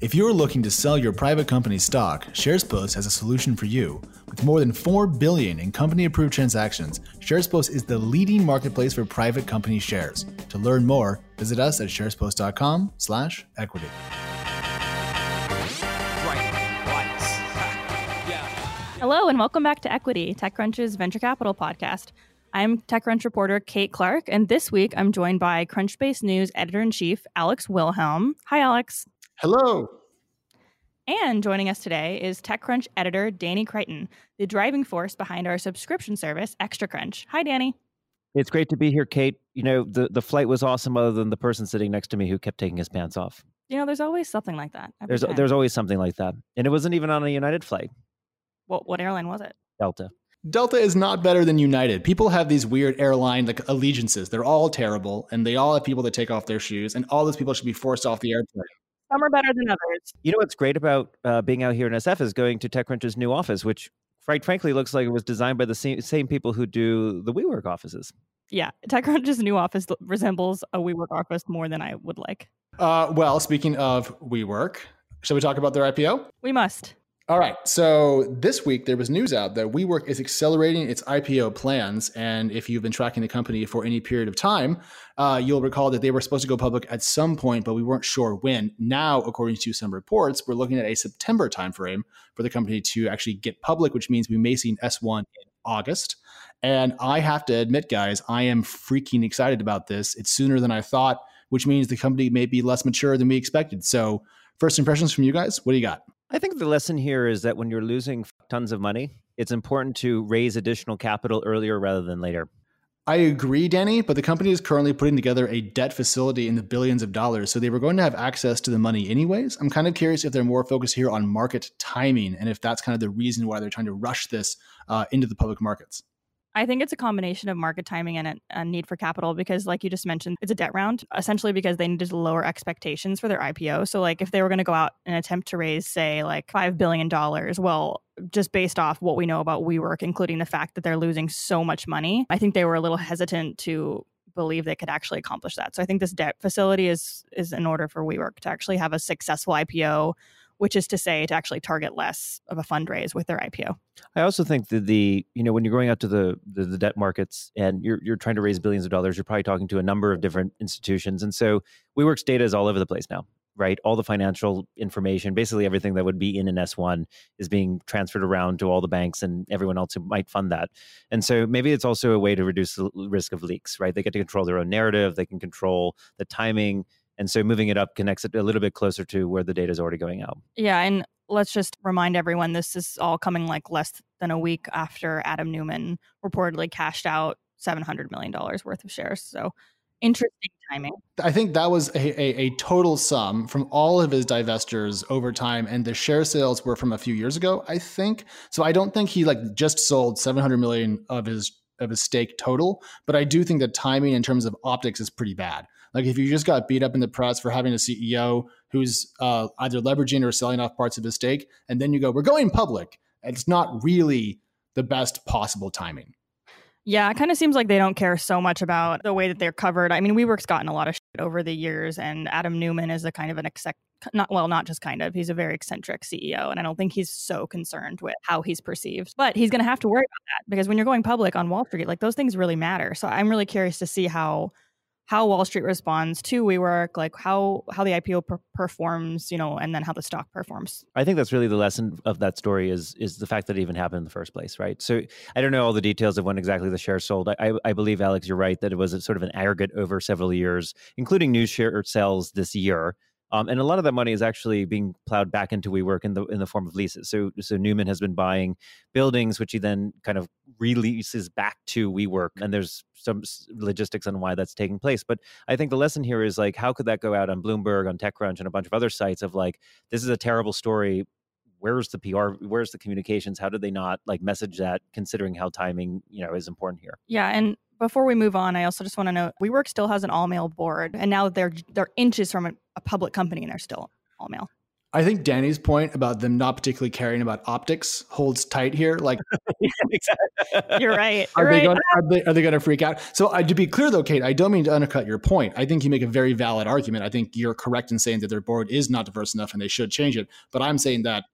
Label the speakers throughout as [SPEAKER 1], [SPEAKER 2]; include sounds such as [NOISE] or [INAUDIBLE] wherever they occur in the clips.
[SPEAKER 1] If you're looking to sell your private company stock, SharesPost has a solution for you. With more than 4 billion in company-approved transactions, SharesPost is the leading marketplace for private company shares. To learn more, visit us at sharespost.com/equity.
[SPEAKER 2] Hello and welcome back to Equity, TechCrunch's venture capital podcast. I'm TechCrunch reporter Kate Clark, and this week I'm joined by Crunchbase News editor in chief Alex Wilhelm. Hi, Alex.
[SPEAKER 3] Hello.
[SPEAKER 2] And joining us today is TechCrunch editor Danny Crichton, the driving force behind our subscription service, ExtraCrunch. Hi, Danny.
[SPEAKER 4] It's great to be here, Kate. You know, the, the flight was awesome, other than the person sitting next to me who kept taking his pants off.
[SPEAKER 2] You know, there's always something like that.
[SPEAKER 4] There's time. there's always something like that, and it wasn't even on a United flight.
[SPEAKER 2] What what airline was it?
[SPEAKER 4] Delta.
[SPEAKER 1] Delta is not better than United. People have these weird airline like allegiances. They're all terrible, and they all have people that take off their shoes, and all those people should be forced off the airplane.
[SPEAKER 2] Some are better than others.
[SPEAKER 4] You know what's great about uh, being out here in SF is going to TechCrunch's new office, which quite frankly looks like it was designed by the same, same people who do the WeWork offices.
[SPEAKER 2] Yeah, TechCrunch's new office resembles a WeWork office more than I would like.
[SPEAKER 1] Uh, well, speaking of WeWork, shall we talk about their IPO?
[SPEAKER 2] We must.
[SPEAKER 1] All right. So this week there was news out that WeWork is accelerating its IPO plans, and if you've been tracking the company for any period of time, uh, you'll recall that they were supposed to go public at some point, but we weren't sure when. Now, according to some reports, we're looking at a September timeframe for the company to actually get public, which means we may see an S1 in August. And I have to admit, guys, I am freaking excited about this. It's sooner than I thought, which means the company may be less mature than we expected. So, first impressions from you guys. What do you got?
[SPEAKER 4] I think the lesson here is that when you're losing tons of money, it's important to raise additional capital earlier rather than later.
[SPEAKER 1] I agree, Danny, but the company is currently putting together a debt facility in the billions of dollars, so they were going to have access to the money anyways. I'm kind of curious if they're more focused here on market timing and if that's kind of the reason why they're trying to rush this uh, into the public markets.
[SPEAKER 2] I think it's a combination of market timing and a, need for capital because, like you just mentioned, it's a debt round, essentially because they needed to lower expectations for their IPO. So, like, if they were going to go out and attempt to raise, say, like $5 billion, well, just based off what we know about WeWork, including the fact that they're losing so much money, I think they were a little hesitant to believe they could actually accomplish that. So I think this debt facility is is in order for WeWork to actually have a successful IPO which is to say to actually target less of a fundraise with their IPO.
[SPEAKER 4] I also think that the you know when you're going out to the, the the, debt markets and you're you're trying to raise billions of dollars, you're probably talking to a number of different institutions, and so WeWork's data is all over the place now. Right, all the financial information, basically everything that would be in an S1 is being transferred around to all the banks and everyone else who might fund that. And so maybe it's also a way to reduce the risk of leaks, right? They get to control their own narrative, they can control the timing, and so moving it up connects it a little bit closer to where the data is already going out.
[SPEAKER 2] Yeah. And let's just remind everyone this is all coming like less than a week after Adam Neumann reportedly cashed out $700 million worth of shares. So interesting timing.
[SPEAKER 1] I think that was a, a, a, total sum from all of his divestors over time, and the share sales were from a few years ago, I think. So I don't think he like just sold 700 million of his of his stake total, but I do think the timing in terms of optics is pretty bad. Like if you just got beat up in the press for having a CEO who's uh, either leveraging or selling off parts of his stake, and then you go, "We're going public," it's not really the best possible timing.
[SPEAKER 2] Yeah, it kind of seems like they don't care so much about the way that they're covered. I mean, WeWork's gotten a lot of shit over the years, and Adam Neumann is a kind of an exec, not well, not just kind of. He's a very eccentric CEO, and I don't think he's so concerned with how he's perceived. But he's going to have to worry about that because when you're going public on Wall Street, like those things really matter. So I'm really curious to see how how Wall Street responds to WeWork, like how how the IPO per- performs, you know, and then how the stock performs.
[SPEAKER 4] I think that's really the lesson of that story is is the fact that it even happened in the first place, right? So I don't know all the details of when exactly the shares sold. I, I believe Alex, you're right that it was sort of an aggregate over several years, including new share sales this year. Um, and a lot of that money is actually being plowed back into WeWork in the in the form of leases. So so Neumann has been buying buildings, which he then kind of releases back to WeWork, and there's some logistics on why that's taking place. But I think the lesson here is like, how could that go out on Bloomberg, on TechCrunch, and a bunch of other sites of like, this is a terrible story. Where's the PR? Where's the communications? How did they not like message that? Considering how timing, you know, is important here.
[SPEAKER 2] Yeah, and before we move on, I also just want to note WeWork still has an all male board, and now they're they're inches from a, a public company, and they're still all male.
[SPEAKER 1] I think Danny's point about them not particularly caring about optics holds tight here. Like, [LAUGHS]
[SPEAKER 2] you're right.
[SPEAKER 1] Are
[SPEAKER 2] You're
[SPEAKER 1] they
[SPEAKER 2] right.
[SPEAKER 1] going? Are they, are they going to freak out? So, uh, to be clear, though, Kate, I don't mean to undercut your point. I think you make a very valid argument. I think you're correct in saying that their board is not diverse enough and they should change it. But I'm saying that,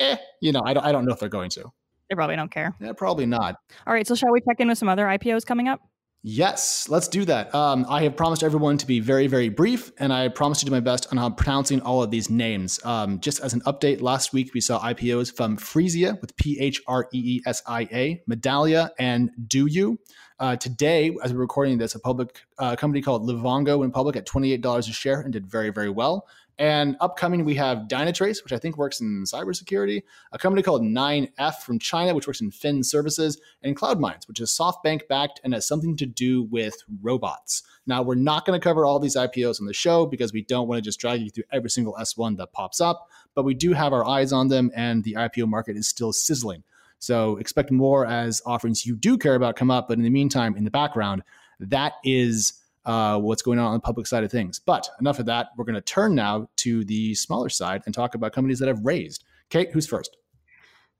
[SPEAKER 1] eh, you know, I don't, I don't know if they're going to.
[SPEAKER 2] They probably don't care.
[SPEAKER 1] Yeah, probably not.
[SPEAKER 2] All right. So shall we check in with some other IPOs coming up?
[SPEAKER 1] Yes, let's do that. Um, I have promised everyone to be very, very brief, and I promise to do my best on how pronouncing all of these names. Um, just as an update, last week we saw IPOs from Phreesia with P H R E E S I A, Medallia, and DouYu. Uh, today, as we're recording this, a public uh, company called Livongo went public at $28 a share and did very, very well. And upcoming, we have Dynatrace, which I think works in cybersecurity, a company called 9F from China, which works in fin services, and CloudMinds, which is SoftBank backed and has something to do with robots. Now, we're not going to cover all these IPOs on the show because we don't want to just drag you through every single S1 that pops up, but we do have our eyes on them, and the IPO market is still sizzling. So expect more as offerings you do care about come up. But in the meantime, in the background, that is uh, what's going on on the public side of things. But enough of that. We're going to turn now to the smaller side and talk about companies that have raised. Kate, who's first?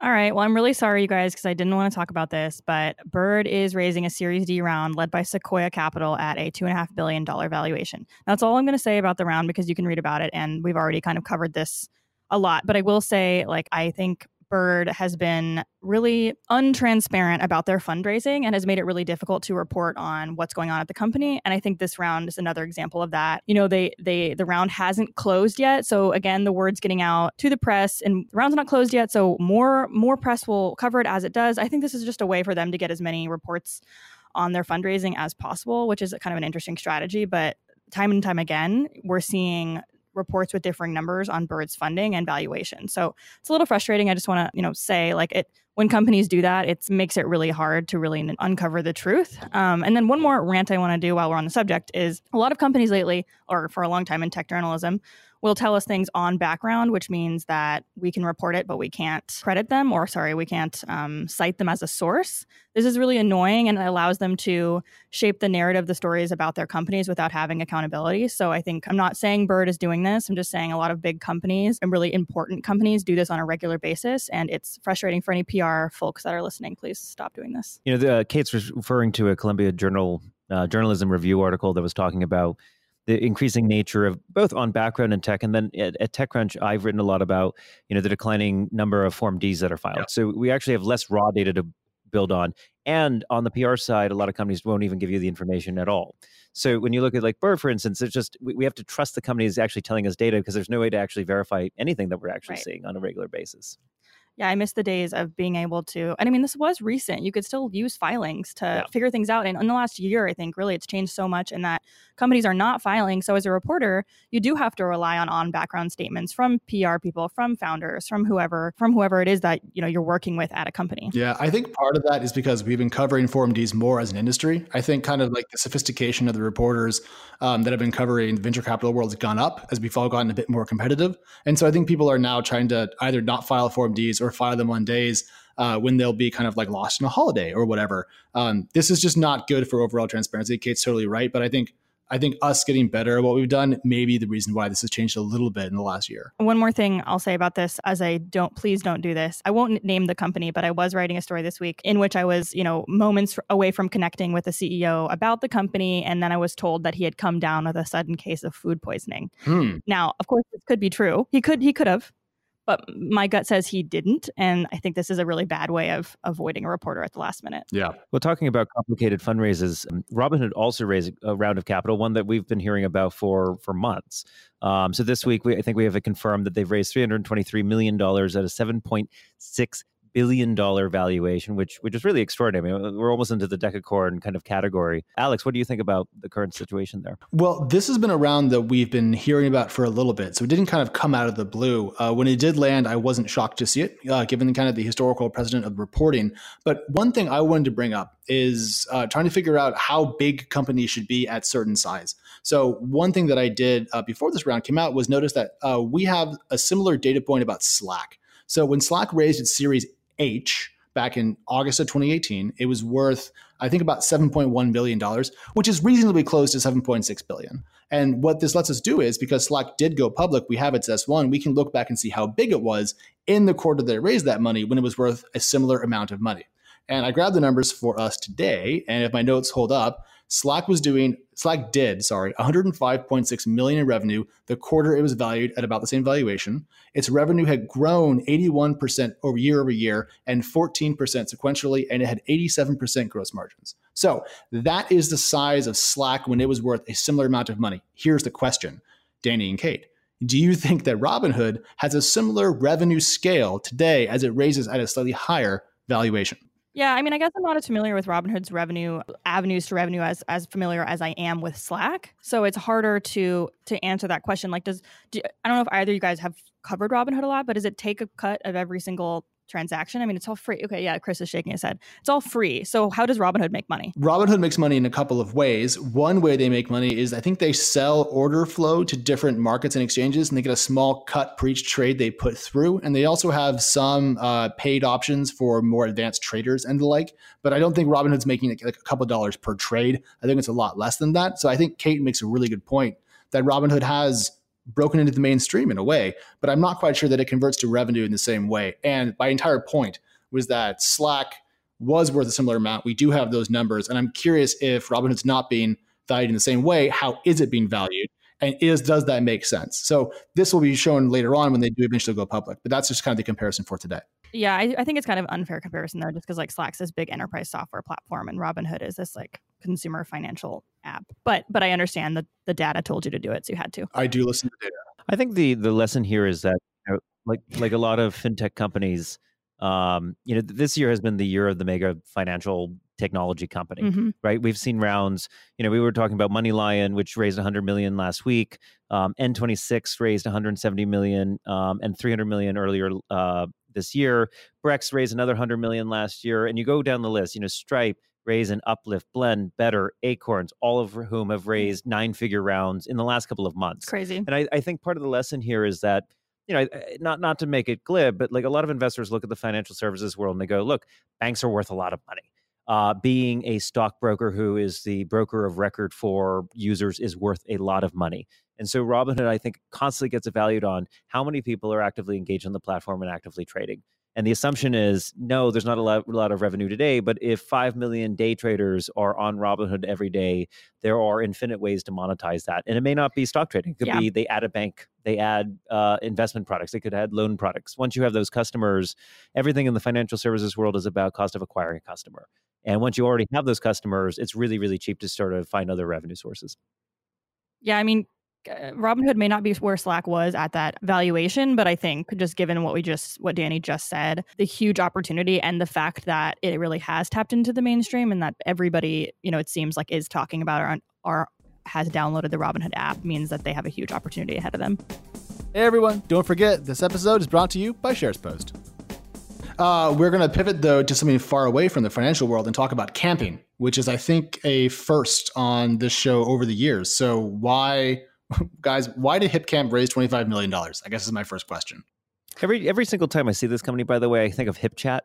[SPEAKER 2] All right. Well, I'm really sorry, you guys, because I didn't want to talk about this, but Bird is raising a Series D round led by Sequoia Capital at a $2.5 billion valuation. That's all I'm going to say about the round because you can read about it. And we've already kind of covered this a lot. But I will say, like, I think Bird has been really untransparent about their fundraising and has made it really difficult to report on what's going on at the company. And I think this round is another example of that. You know, they they the round hasn't closed yet. So again, the word's getting out to the press and the round's not closed yet. So more more press will cover it as it does. I think this is just a way for them to get as many reports on their fundraising as possible, which is kind of an interesting strategy. But time and time again, we're seeing reports with differing numbers on Bird's funding and valuation. So it's a little frustrating. I just want to, you know, say like it when companies do that, it makes it really hard to really uncover the truth. Um, and then one more rant I want to do while we're on the subject is a lot of companies lately, or for a long time in tech journalism, will tell us things on background, which means that we can report it, but we can't credit them, or sorry, we can't um, cite them as a source. This is really annoying and it allows them to shape the narrative, the stories about their companies without having accountability. So I think I'm not saying Bird is doing this. I'm just saying a lot of big companies and really important companies do this on a regular basis. And it's frustrating for any PR folks that are listening. Please stop doing this.
[SPEAKER 4] You know, the, uh, Kate's referring to a Columbia Journal uh, journalism review article that was talking about the increasing nature of both on background and tech, and then at, at, TechCrunch, I've written a lot about you know the declining number of Form Ds that are filed. Yeah. So we actually have less raw data to build on, and on the PR side, a lot of companies won't even give you the information at all. So when you look at like Bird, for instance, it's just we, we have to trust the company is actually telling us data because there's no way to actually verify anything that we're actually right. seeing on a regular basis
[SPEAKER 2] yeah, I miss the days of being able to. And I mean, this was recent. You could still use filings to yeah. figure things out. And in the last year, I think really it's changed so much in that companies are not filing. So as a reporter, you do have to rely on on background statements from PR people, from founders, from whoever, from whoever it is that you know you're working with at a company.
[SPEAKER 1] Yeah, I think part of that is because we've been covering Form Ds more as an industry. I think kind of like the sophistication of the reporters um, that have been covering the venture capital world has gone up as we've all gotten a bit more competitive. And so I think people are now trying to either not file Form Ds or or fire them on days uh, when they'll be kind of like lost in a holiday or whatever. Um, this is just not good for overall transparency. Kate's totally right, but I think I think us getting better at what we've done may be the reason why this has changed a little bit in the last year.
[SPEAKER 2] One more thing I'll say about this as I don't please don't do this. I won't name the company, but I was writing a story this week in which I was, you know, moments away from connecting with the CEO about the company and then I was told that he had come down with a sudden case of food poisoning. Hmm. Now, of course this could be true. He could he could have but my gut says he didn't. And I think this is a really bad way of avoiding a reporter at the last minute.
[SPEAKER 1] Yeah.
[SPEAKER 4] Well, talking about complicated fundraisers, um, Robinhood also raised a round of capital, one that we've been hearing about for for months. Um, so this week, we, I think we have it confirmed that they've raised $323 million at a 7.6 billion dollar valuation, which which is really extraordinary. I mean, we're almost into the decacorn kind of category. Alex, what do you think about the current situation there?
[SPEAKER 1] Well, this has been a round that we've been hearing about for a little bit, so it didn't kind of come out of the blue. Uh, when it did land, I wasn't shocked to see it, uh, given kind of the historical precedent of reporting. But one thing I wanted to bring up is uh, trying to figure out how big companies should be at certain size. So one thing that I did uh, before this round came out was notice that uh, we have a similar data point about Slack. So when Slack raised its Series H back in August of 2018, it was worth, I think, about $7.1 billion, which is reasonably close to 7.6 billion. And what this lets us do is because Slack did go public, we have its S1, we can look back and see how big it was in the quarter that it raised that money when it was worth a similar amount of money. And I grabbed the numbers for us today. And if my notes hold up, Slack was doing Slack did, sorry, 105.6 million in revenue the quarter it was valued at about the same valuation. Its revenue had grown 81% over year over year and 14% sequentially, and it had 87% gross margins. So that is the size of Slack when it was worth a similar amount of money. Here's the question, Danny and Kate. Do you think that Robinhood has a similar revenue scale today as it raises at a slightly higher valuation?
[SPEAKER 2] Yeah, I mean, I guess I'm not as familiar with Robinhood's revenue avenues to revenue as as familiar as I am with Slack. So it's harder to to answer that question. Like, does do, I don't know if either of you guys have covered Robinhood a lot, but does it take a cut of every single transaction? I mean, it's all free. Okay, yeah, Chris is shaking his head. It's all free. So how does Robinhood make money?
[SPEAKER 1] Robinhood makes money in a couple of ways. One way they make money is I think they sell order flow to different markets and exchanges, and they get a small cut per each trade they put through. And they also have some uh, paid options for more advanced traders and the like. But I don't think Robinhood's making like a couple dollars per trade. I think it's a lot less than that. So I think Kate makes a really good point that Robinhood has broken into the mainstream in a way, but I'm not quite sure that it converts to revenue in the same way. And my entire point was that Slack was worth a similar amount. We do have those numbers, and I'm curious if Robinhood's not being valued in the same way. How is it being valued? And is does that make sense? So this will be shown later on when they do eventually go public. But that's just kind of the comparison for today.
[SPEAKER 2] Yeah, I, I think it's kind of unfair comparison though, just because like Slack's this big enterprise software platform and Robinhood is this like consumer financial app. But but I understand that the data told you to do it, so you had to.
[SPEAKER 1] I do listen to data.
[SPEAKER 4] I think the the lesson here is that you know, like like a lot of fintech companies, um, you know, this year has been the year of the mega financial technology company, mm-hmm. right? We've seen rounds. You know, we were talking about MoneyLion, which raised 100 million last week. Um, N26 raised 170 million um, and 300 million earlier uh, this year. Brex raised another 100 million last year, and you go down the list. You know, Stripe, Raise and Uplift, Blend, Better, Acorns, all of whom have raised nine figure rounds in the last couple of months.
[SPEAKER 2] Crazy.
[SPEAKER 4] And I, I think part of the lesson here is that you know, not not to make it glib, but like a lot of investors look at the financial services world and they go, look, banks are worth a lot of money. Uh, being a stockbroker who is the broker of record for users is worth a lot of money. And so Robinhood, I think, constantly gets evaluated on how many people are actively engaged on the platform and actively trading. And the assumption is no, there's not a lot, a lot, of revenue today, but if 5 million day traders are on Robinhood every day, there are infinite ways to monetize that. And it may not be stock trading. It could yeah. be they add a bank, they add uh, investment products, they could add loan products. Once you have those customers, everything in the financial services world is about cost of acquiring a customer. And once you already have those customers, it's really, really cheap to sort of find other revenue sources.
[SPEAKER 2] Yeah, I mean, Robinhood may not be where Slack was at that valuation, but I think just given what we just what Danny just said, the huge opportunity and the fact that it really has tapped into the mainstream and that everybody, you know, it seems like is talking about or, or has downloaded the Robinhood app means that they have a huge opportunity ahead of them.
[SPEAKER 1] Hey everyone, don't forget this episode is brought to you by SharesPost. Uh, we're going to pivot though to something far away from the financial world and talk about camping, which is I think a first on this show over the years. So why [LAUGHS] guys, why did HipCamp raise $25 million? I guess is my first question.
[SPEAKER 4] Every every single time I see this company, by the way, I think of HipChat,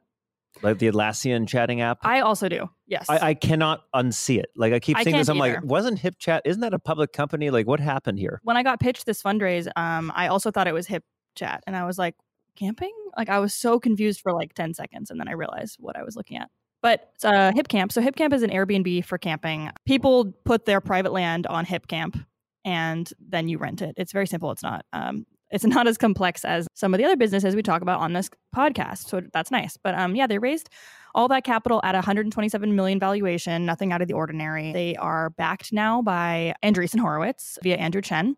[SPEAKER 4] like the Atlassian chatting app.
[SPEAKER 2] I also do. Yes.
[SPEAKER 4] I, I cannot unsee it. Like I keep I seeing this. I'm either. like, wasn't HipChat? Isn't that a public company? Like, what happened here?
[SPEAKER 2] When I got pitched this fundraise, um, I also thought it was HipChat, and I was like, camping? Like I was so confused for like 10 seconds, and then I realized what I was looking at. But uh, HipCamp. So HipCamp is an Airbnb for camping. People put their private land on HipCamp and then you rent it. It's very simple. It's not um, it's [LAUGHS] not as complex as some of the other businesses we talk about on this podcast. So that's nice. But um, yeah, they raised all that capital at 127 million valuation, nothing out of the ordinary. They are backed now by Andreessen Horowitz via Andrew Chen.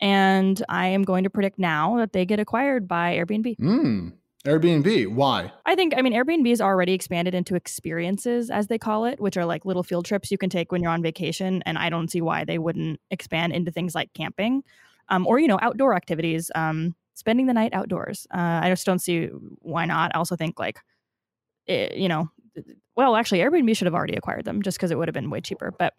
[SPEAKER 2] And I am going to predict now that they get acquired by Airbnb.
[SPEAKER 1] Mm. Airbnb, why?
[SPEAKER 2] I think, I mean, Airbnb is already expanded into experiences, as they call it, which are like little field trips you can take when you're on vacation. And I don't see why they wouldn't expand into things like camping um, or, you know, outdoor activities, um, spending the night outdoors. Uh, I just don't see why not. I also think, like, it, you know, well, actually, Airbnb should have already acquired them just because it would have been way cheaper. But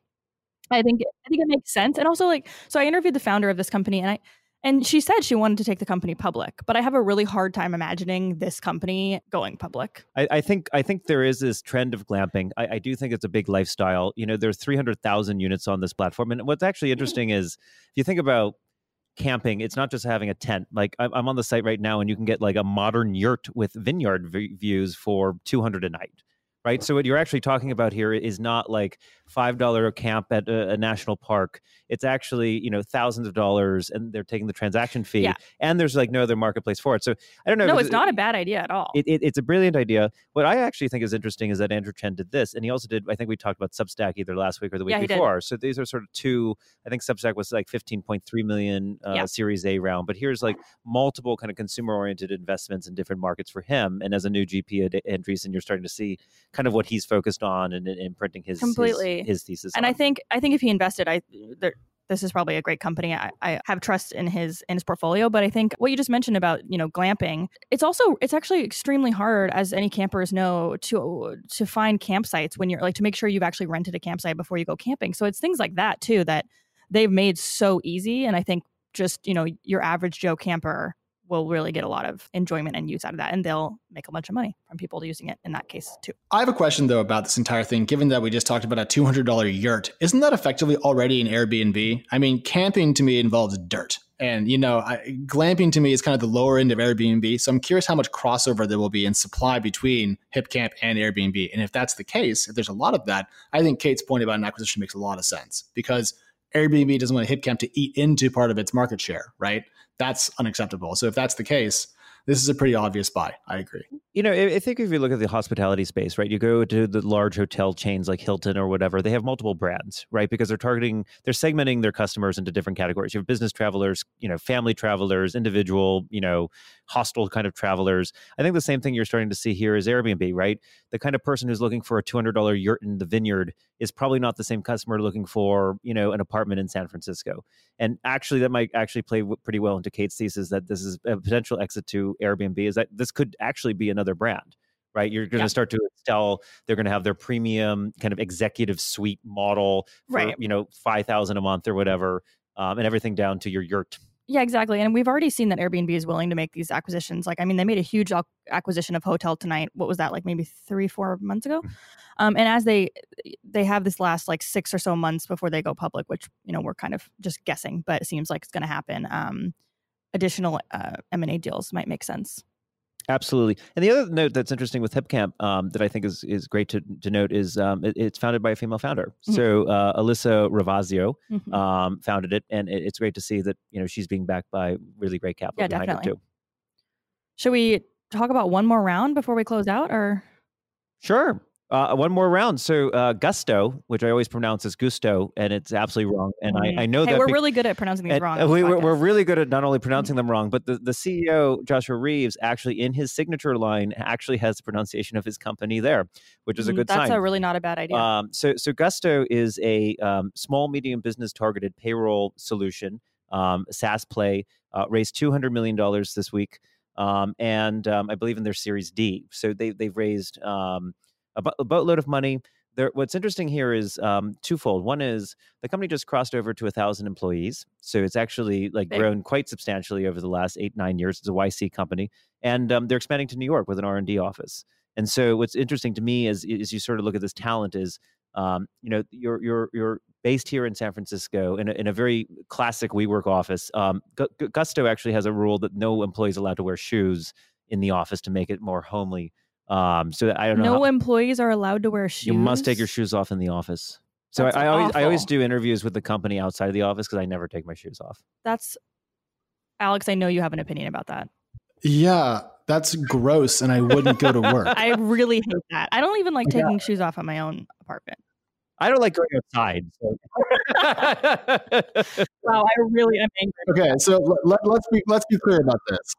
[SPEAKER 2] I think I think it makes sense. And also, like, so I interviewed the founder of this company, and I And she said she wanted to take the company public, but I have a really hard time imagining this company going public.
[SPEAKER 4] I, I think I think there is this trend of glamping. I, I do think it's a big lifestyle. You know, there's 300,000 units on this platform, and what's actually mm-hmm. interesting is if you think about camping, it's not just having a tent. Like I'm, I'm on the site right now, and you can get like a modern yurt with vineyard v- views for 200 a night right? So what you're actually talking about here is not like five dollar a camp at a, a, national park. It's actually you know thousands of dollars, and they're taking the transaction fee, yeah. and there's like no other marketplace for it. So I don't know.
[SPEAKER 2] No, it's not a bad idea at all.
[SPEAKER 4] It, it, it's a brilliant idea. What I actually think is interesting is that Andrew Chen did this, and he also did. I think we talked about Substack either last week or the week
[SPEAKER 2] yeah,
[SPEAKER 4] before. So these are sort of two. I think Substack was like 15.3 million uh, yeah. Series A round, but here's like multiple kind of consumer oriented investments in different markets for him. And as a new GP at Andreessen, you're starting to see kind of what he's focused on and imprinting his
[SPEAKER 2] completely
[SPEAKER 4] his, his thesis.
[SPEAKER 2] And
[SPEAKER 4] on.
[SPEAKER 2] I think I think if he invested, I there, this is probably a great company. I, I, have trust in his in his portfolio, but I think what you just mentioned about you know glamping, it's also it's actually extremely hard, as any campers know, to to find campsites when you're like to make sure you've actually rented a campsite before you go camping. So it's things like that too that they've made so easy, and I think just you know your average Joe camper will really get a lot of enjoyment and use out of that and they'll make a bunch of money from people using it in that case too.
[SPEAKER 1] I have a question though about this entire thing given that we just talked about a $200 yurt. Isn't that effectively already an airbnb? I mean camping to me involves dirt. And you know I, glamping to me is kind of the lower end of airbnb so i'm curious how much crossover there will be in supply between hipcamp and airbnb. And if that's the case if there's a lot of that i think kate's point about an acquisition makes a lot of sense because airbnb doesn't want hipcamp to eat into part of its market share right that's unacceptable. So if that's the case, this is a pretty obvious buy. I agree.
[SPEAKER 4] You know, I think if you look at the hospitality space, right, you go to the large hotel chains like Hilton or whatever, they have multiple brands, right? Because they're targeting, they're segmenting their customers into different categories. You have business travelers, you know, family travelers, individual, you know, hostel kind of travelers. I think the same thing you're starting to see here is Airbnb, right? The kind of person who's looking for a $200 yurt in the vineyard is probably not the same customer looking for, you know, an apartment in San Francisco. And actually, that might actually play pretty well into Kate's thesis that this is a potential exit to Airbnb is that this could actually be another brand right? You're going to yeah. start to sell. They're going to have their premium kind of executive suite model for right. you know five thousand a month or whatever, um, and everything down to your yurt
[SPEAKER 2] yeah, exactly. And we've already seen that Airbnb is willing to make these acquisitions. Like, I mean, they made a huge acquisition of Hotel Tonight. What was that? Like maybe three, four months ago. Mm. Um, and as they they have this last like six or so months before they go public, which you know we're kind of just guessing, but it seems like it's going to happen. Um, additional uh, M and A deals might make sense.
[SPEAKER 4] Absolutely. And the other note that's interesting with HipCamp um, that I think is, is great to, to note is um, it, it's founded by a female founder. Mm-hmm. So uh, Alyssa Ravasio mm-hmm. um, founded it, and it, it's great to see that you know she's being backed by really great capital yeah, behind definitely. it too.
[SPEAKER 2] Should we talk about one more round before we close out, or?
[SPEAKER 4] Sure. Uh, one more round. So uh, Gusto, which I always pronounce as Gusto, and it's absolutely wrong. And mm. I, I, know
[SPEAKER 2] hey,
[SPEAKER 4] that
[SPEAKER 2] we're be- really good at pronouncing these wrong.
[SPEAKER 4] We, are really good at not only pronouncing mm. them wrong, but the, the CEO Joshua Reeves actually in his signature line actually has the pronunciation of his company there, which is a mm, good
[SPEAKER 2] That's
[SPEAKER 4] sign.
[SPEAKER 2] That's a really not a bad idea. Um,
[SPEAKER 4] so so Gusto is a um, small medium business targeted payroll solution, um, SaaS play, uh, raised two hundred million dollars this week. Um, and um, I believe in their Series D. So they they've raised a, a boatload of money. There, what's interesting here is um, twofold. One is the company just crossed over to a thousand employees, so it's actually like Big. grown quite substantially over the last eight nine years. It's a YC company, and um, they're expanding to New York with an R and D office. And so, what's interesting to me is, is you sort of look at this talent is, um, you know, you're you're you're based here in San Francisco in a, in a very classic WeWork office. Um, Gusto actually has a rule that no employee is allowed to wear shoes in the office to make it more homely um, so that I don't know.
[SPEAKER 2] No how, employees are allowed to wear shoes.
[SPEAKER 4] You must take your shoes off in the office. So I, I, always I always do interviews with the company outside of the office because I never take my shoes off.
[SPEAKER 2] That's Alex. I know you have an opinion about that.
[SPEAKER 1] Yeah, that's gross, and I wouldn't go to work. [LAUGHS]
[SPEAKER 2] I really hate that. I don't even like taking yeah. shoes off at my own apartment.
[SPEAKER 4] I don't like going outside. So. [LAUGHS]
[SPEAKER 2] wow, I really am angry.
[SPEAKER 1] Okay, so let, let's be let's be clear about this.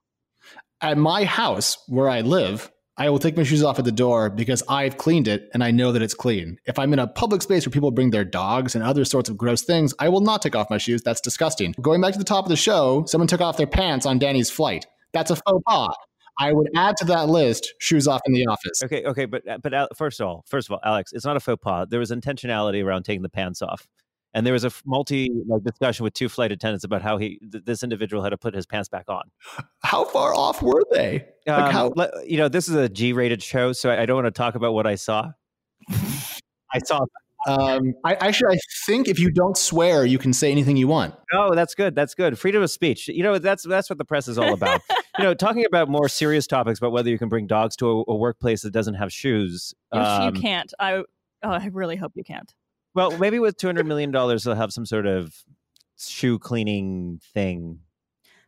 [SPEAKER 1] At my house where I live, I will take my shoes off at the door because I've cleaned it and I know that it's clean. If I'm in a public space where people bring their dogs and other sorts of gross things, I will not take off my shoes. That's disgusting. Going back to the top of the show, someone took off their pants on Danny's flight. That's a faux pas. I would add to that list shoes off in the office.
[SPEAKER 4] Okay, okay, but uh, but uh, first of all, first of all, Alex, it's not a faux pas. There was intentionality around taking the pants off. And there was a multi like discussion with two flight attendants about how he th- this individual had to put his pants back on.
[SPEAKER 1] How far off were they?
[SPEAKER 4] Like um, how- you know, this is a G-rated show, so I, I don't want to talk about what I saw. [LAUGHS] I saw.
[SPEAKER 1] Um, I actually, I think if you don't swear, you can say anything you want.
[SPEAKER 4] Oh, that's good. That's good. Freedom of speech. You know, that's that's what the press is all about. [LAUGHS] you know, talking about more serious topics about whether you can bring dogs to a, a workplace that doesn't have shoes.
[SPEAKER 2] If um, you can't, I oh, I really hope you can't.
[SPEAKER 4] Well, maybe with two hundred million dollars, they'll have some sort of shoe cleaning thing.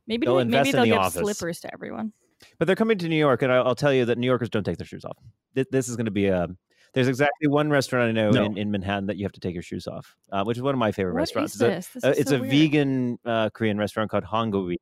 [SPEAKER 2] Maybe they'll maybe they'll the give office. slippers to everyone.
[SPEAKER 4] But they're coming to New York, and I'll, I'll tell you that New Yorkers don't take their shoes off. This is going to be a. There's exactly one restaurant I know no. in, in Manhattan that you have to take your shoes off, uh, which is one of my favorite
[SPEAKER 2] what
[SPEAKER 4] restaurants.
[SPEAKER 2] Is this?
[SPEAKER 4] It's a,
[SPEAKER 2] this
[SPEAKER 4] it's
[SPEAKER 2] so
[SPEAKER 4] a
[SPEAKER 2] weird.
[SPEAKER 4] vegan uh, Korean restaurant called Hangawi,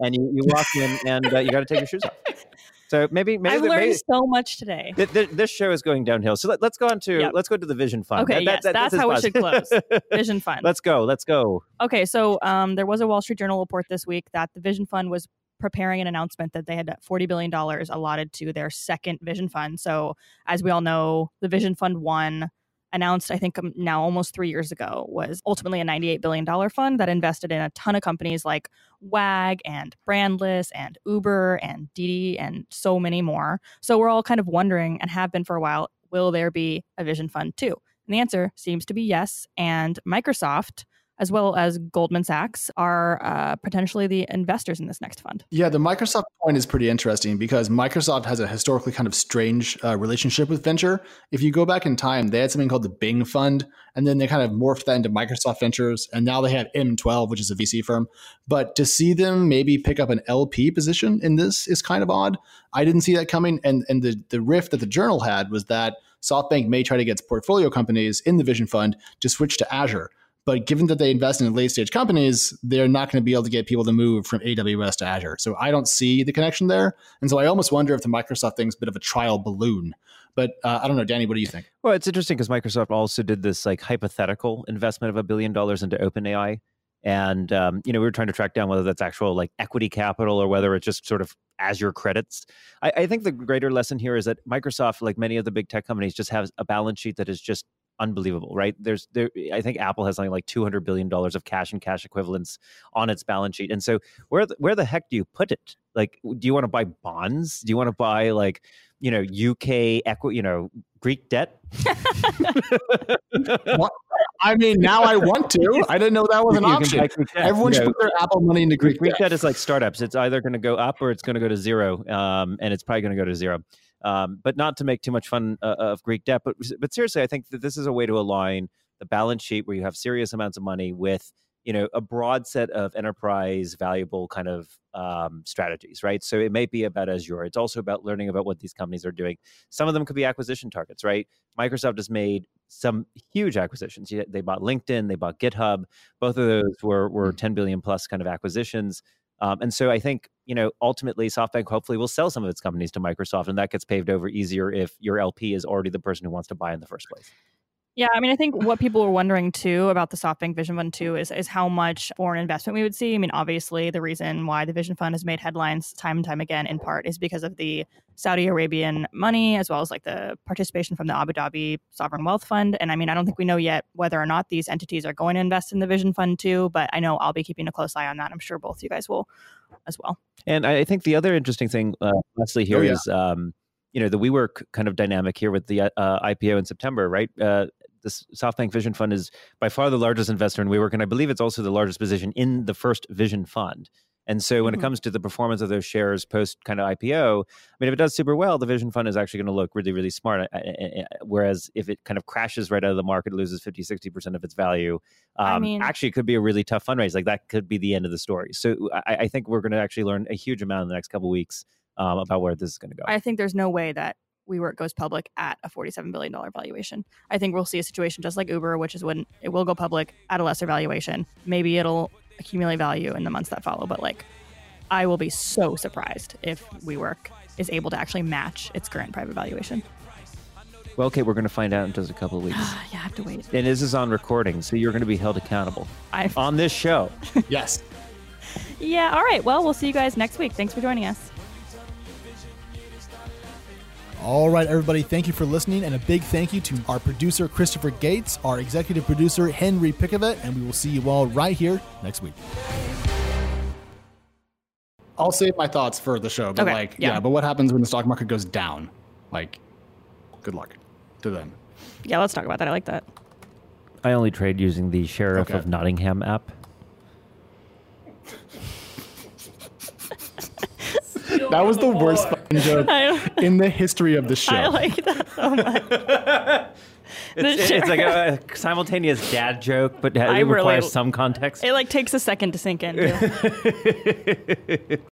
[SPEAKER 4] and you, you walk in and uh, you got to take your shoes off. [LAUGHS] So maybe maybe
[SPEAKER 2] I've learned
[SPEAKER 4] maybe,
[SPEAKER 2] so much today.
[SPEAKER 4] Th- th- this show is going downhill. So let, us go on to yep. let's go to the Vision Fund.
[SPEAKER 2] Okay, that, yes, that, that's how we should close. [LAUGHS] Vision Fund.
[SPEAKER 4] Let's go. Let's go.
[SPEAKER 2] Okay, so um, there was a Wall Street Journal report this week that the Vision Fund was preparing an announcement that they had $40 billion allotted to their second Vision Fund. So, as we all know, the Vision Fund one announced, I think um, now almost three years ago, was ultimately a $98 billion fund that invested in a ton of companies like Wag and Brandless and Uber and Didi and so many more. So we're all kind of wondering and have been for a while will there be a Vision Fund too? And the answer seems to be yes. And Microsoft as well as Goldman Sachs, are uh, potentially the investors in this next fund.
[SPEAKER 1] Yeah, the Microsoft point is pretty interesting because Microsoft has a historically kind of strange uh, relationship with venture. If you go back in time, they had something called the Bing Fund, and then they kind of morphed that into Microsoft Ventures, and now they have M12, which is a VC firm. But to see them maybe pick up an LP position in this is kind of odd. I didn't see that coming, and and the the riff that the journal had was that SoftBank may try to get its portfolio companies in the Vision Fund to switch to Azure but given that they invest in late stage companies, they're not going to be able to get people to move from AWS to Azure. So I don't see the connection there. And so I almost wonder if the Microsoft thing's a bit of a trial balloon. But uh, I don't know, Danny, what do you think?
[SPEAKER 4] Well, it's interesting because Microsoft also did this like hypothetical investment of a billion dollars into OpenAI. And um, you know, we were trying to track down whether that's actual like equity capital or whether it's just sort of Azure credits. I, I think the greater lesson here is that Microsoft, like many of the big tech companies, just has a balance sheet that is just unbelievable, right? There's there I think Apple has something like 200 billion dollars of cash and cash equivalents on its balance sheet. And so where the, where the heck do you put it? Like do you want to buy bonds? Do you want to buy like, you know, UK equity, you know, Greek debt? [LAUGHS]
[SPEAKER 1] I mean, now I want to. [LAUGHS] I didn't know that was an option. Everyone should put their Apple money into Greek,
[SPEAKER 4] Greek debt. debt is like startups. It's either going to go up or it's going to go to zero, um, and it's probably going to go to zero. Um, but not to make too much fun uh, of Greek debt. But but seriously, I think that this is a way to align the balance sheet where you have serious amounts of money with you know a broad set of enterprise valuable kind of um, strategies right? So it may be about azure. It's also about learning about what these companies are doing. Some of them could be acquisition targets right? Microsoft has made some huge acquisitions. They bought linkedin they bought github. Both of those were were mm. 10 billion plus kind of acquisitions um, and so I think, you know, ultimately SoftBank hopefully will sell some of its companies to Microsoft and that gets paved over easier if your LP is already the person who wants to buy in the first place.
[SPEAKER 2] Yeah, I mean, I think what people were wondering too about the SoftBank Vision Fund too is is how much foreign investment we would see. I mean, obviously, the reason why the Vision Fund has made headlines time and time again, in part, is because of the Saudi Arabian money as well as like the participation from the Abu Dhabi Sovereign Wealth Fund. And I mean, I don't think we know yet whether or not these entities are going to invest in the Vision Fund too, but I know I'll be keeping a close eye on that. I'm sure both you guys will as well.
[SPEAKER 4] And I think the other interesting thing, uh, Leslie, here oh, yeah. is. Um, you know the WeWork kind of dynamic here with the uh, IPO in September, right? Uh, the SoftBank Vision Fund is by far the largest investor in WeWork, and I believe it's also the largest position in the first Vision Fund. And so when mm-hmm. it comes to the performance of those shares post kind of IPO, I mean, if it does super well, the Vision Fund is actually going to look really, really smart. Whereas if it kind of crashes right out of the market, loses 50, 60% of its value, um, I mean, actually it could be a really tough fundraise. Like that could be the end of the story. So I, I think we're going to actually learn a huge amount in the next couple weeks um, about where this is going to go.
[SPEAKER 2] I think there's no way that WeWork goes public at a $47 billion valuation. I think we'll see a situation just like Uber, which is when it will go public at a lesser valuation. Maybe it'll accumulate value in the months that follow, but like I will be so surprised if WeWork is able to actually match its current private valuation.
[SPEAKER 4] Well, okay, we're going to find out in just a couple of weeks. [GASPS]
[SPEAKER 2] yeah, I have to wait.
[SPEAKER 4] And this is on recording, so you're going to be held accountable I've... on this show. [LAUGHS]
[SPEAKER 1] yes.
[SPEAKER 2] Yeah, all right. Well, we'll see you guys next week. Thanks for joining us.
[SPEAKER 1] All right, everybody, thank you for listening, and a big thank you to our producer, Christopher Gates, our executive producer, Henry Pickavet, and we will see you all right here next week. I'll save my thoughts for the show, but
[SPEAKER 2] Okay,
[SPEAKER 1] like, yeah.
[SPEAKER 2] yeah.
[SPEAKER 1] but what happens when the stock market goes down? Like, good luck to them.
[SPEAKER 2] Yeah, let's talk about that. I like that.
[SPEAKER 4] I only trade using the Sheriff
[SPEAKER 1] Okay.
[SPEAKER 4] of Nottingham app. [LAUGHS]
[SPEAKER 1] That was the worst fucking joke [LAUGHS]
[SPEAKER 2] I,
[SPEAKER 1] in the history of the show.
[SPEAKER 2] I like that so much. [LAUGHS]
[SPEAKER 4] It's, it's like a, [LAUGHS] a simultaneous dad joke, but it
[SPEAKER 2] I
[SPEAKER 4] requires
[SPEAKER 2] really-
[SPEAKER 4] some context.
[SPEAKER 2] It like takes a second to sink in. too.